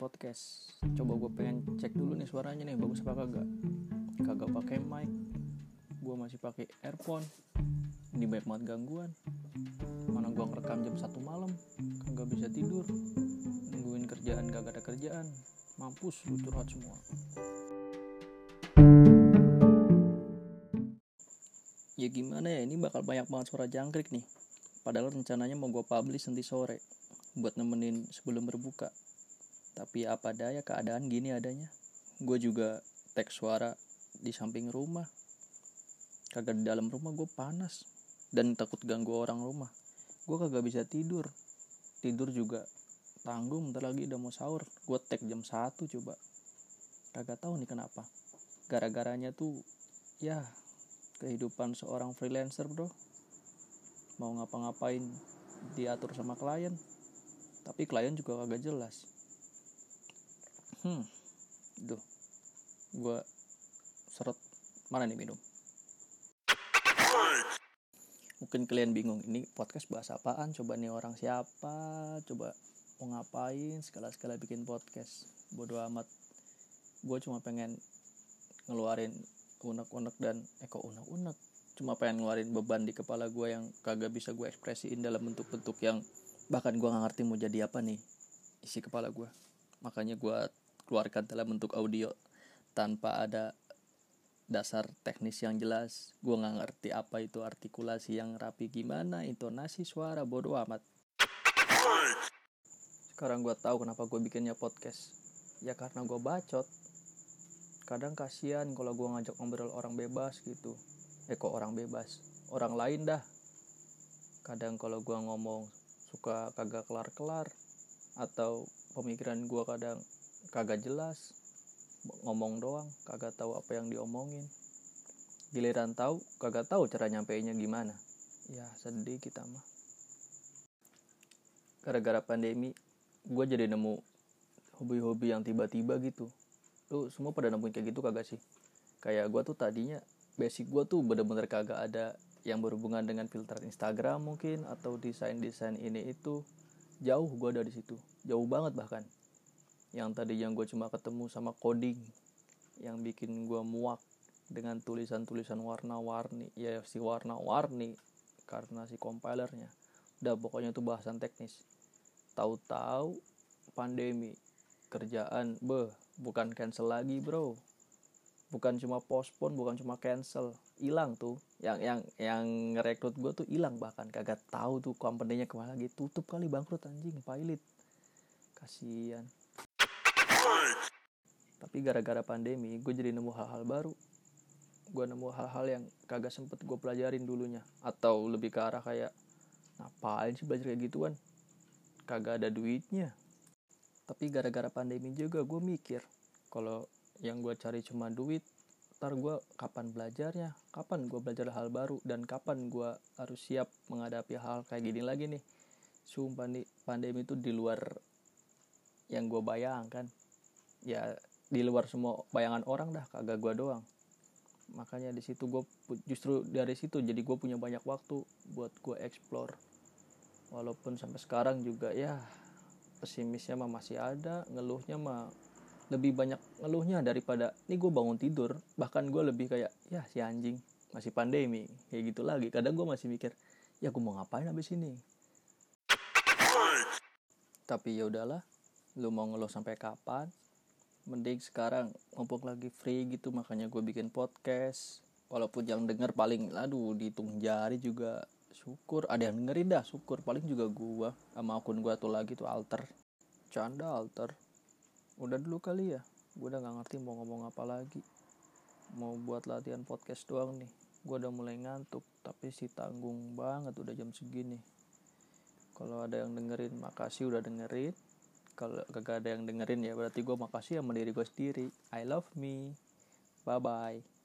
podcast. Coba gue pengen cek dulu nih suaranya nih Bagus apa kagak? Kagak pakai mic. Gue masih pakai earphone. Ini banyak banget gangguan. Mana gue ngerekam jam 1 malam Kagak bisa tidur. Nungguin kerjaan kagak ada kerjaan. Mampus lu curhat semua. Ya gimana ya ini bakal banyak banget suara jangkrik nih. Padahal rencananya mau gue publish nanti sore buat nemenin sebelum berbuka. Tapi apa daya keadaan gini adanya. Gue juga teks suara di samping rumah. Kagak di dalam rumah gue panas dan takut ganggu orang rumah. Gue kagak bisa tidur. Tidur juga tanggung bentar lagi udah mau sahur. Gue tag jam 1 coba. Kagak tahu nih kenapa. Gara-garanya tuh ya kehidupan seorang freelancer bro mau ngapa-ngapain diatur sama klien tapi klien juga kagak jelas hmm. Duh. Gue seret. Mana nih minum? Mungkin kalian bingung ini podcast bahas apaan? Coba nih orang siapa? Coba mau ngapain? Segala-segala bikin podcast. Bodo amat. Gue cuma pengen ngeluarin unek-unek dan eko unek-unek? Cuma pengen ngeluarin beban di kepala gue yang kagak bisa gue ekspresiin dalam bentuk-bentuk yang bahkan gue nggak ngerti mau jadi apa nih isi kepala gue makanya gue keluarkan dalam bentuk audio tanpa ada dasar teknis yang jelas. Gue nggak ngerti apa itu artikulasi yang rapi gimana intonasi suara bodoh amat. Sekarang gue tahu kenapa gue bikinnya podcast. Ya karena gue bacot. Kadang kasihan kalau gue ngajak ngobrol orang bebas gitu. Eh kok orang bebas? Orang lain dah. Kadang kalau gue ngomong suka kagak kelar-kelar atau pemikiran gue kadang kagak jelas. Ngomong doang kagak tahu apa yang diomongin. Giliran tahu kagak tahu cara nyampeinnya gimana. Ya sedih kita mah. Gara-gara pandemi gue jadi nemu hobi-hobi yang tiba-tiba gitu. Lu semua pada nemuin kayak gitu kagak sih? Kayak gue tuh tadinya basic gue tuh bener-bener kagak ada yang berhubungan dengan filter Instagram mungkin atau desain-desain ini itu. Jauh gue dari situ. Jauh banget bahkan yang tadi yang gue cuma ketemu sama coding yang bikin gue muak dengan tulisan-tulisan warna-warni. Ya si warna-warni karena si compilernya. Udah pokoknya itu bahasan teknis. Tahu-tahu pandemi kerjaan beh bukan cancel lagi bro. Bukan cuma postpone bukan cuma cancel hilang tuh. Yang yang yang ngerekrut gue tuh hilang bahkan. Kagak tahu tuh company-nya ke mana lagi. Tutup kali bangkrut anjing pilot. Kasihan tapi gara-gara pandemi gue jadi nemu hal-hal baru. Gue nemu hal-hal yang kagak sempet gue pelajarin dulunya. Atau lebih ke arah kayak ngapain sih belajar kayak gituan? Kagak ada duitnya. Tapi gara-gara pandemi juga gue mikir kalau yang gue cari cuma duit ntar gue kapan belajarnya? Kapan gue belajar hal baru? Dan kapan gue harus siap menghadapi hal kayak gini lagi nih? Sumpah nih pandemi itu di luar yang gue bayangkan. Ya di luar semua bayangan orang dah kagak gue doang. Makanya di situ gue justru dari situ jadi gue punya banyak waktu buat gue explore. Walaupun sampai sekarang juga ya pesimisnya mah masih ada ngeluhnya mah lebih banyak ngeluhnya daripada ini gue bangun tidur bahkan gue lebih kayak ya si anjing masih pandemi kayak gitu lagi. Kadang gue masih mikir ya gue mau ngapain abis ini? Tapi ya udahlah lu mau ngeluh sampai kapan mending sekarang mumpung lagi free gitu makanya gue bikin podcast. Walaupun yang denger paling aduh dihitung jari juga. Syukur ada yang dengerin dah syukur. Paling juga gua sama akun gua tuh lagi tuh alter. Canda alter. Udah dulu kali ya gua udah nggak ngerti mau ngomong apa lagi. Mau buat latihan podcast doang nih. Gua udah mulai ngantuk tapi si tanggung banget udah jam segini. Kalau ada yang dengerin makasih udah dengerin kalau kagak ada yang dengerin ya berarti gua makasih sama diri gue sendiri. I love me. Bye bye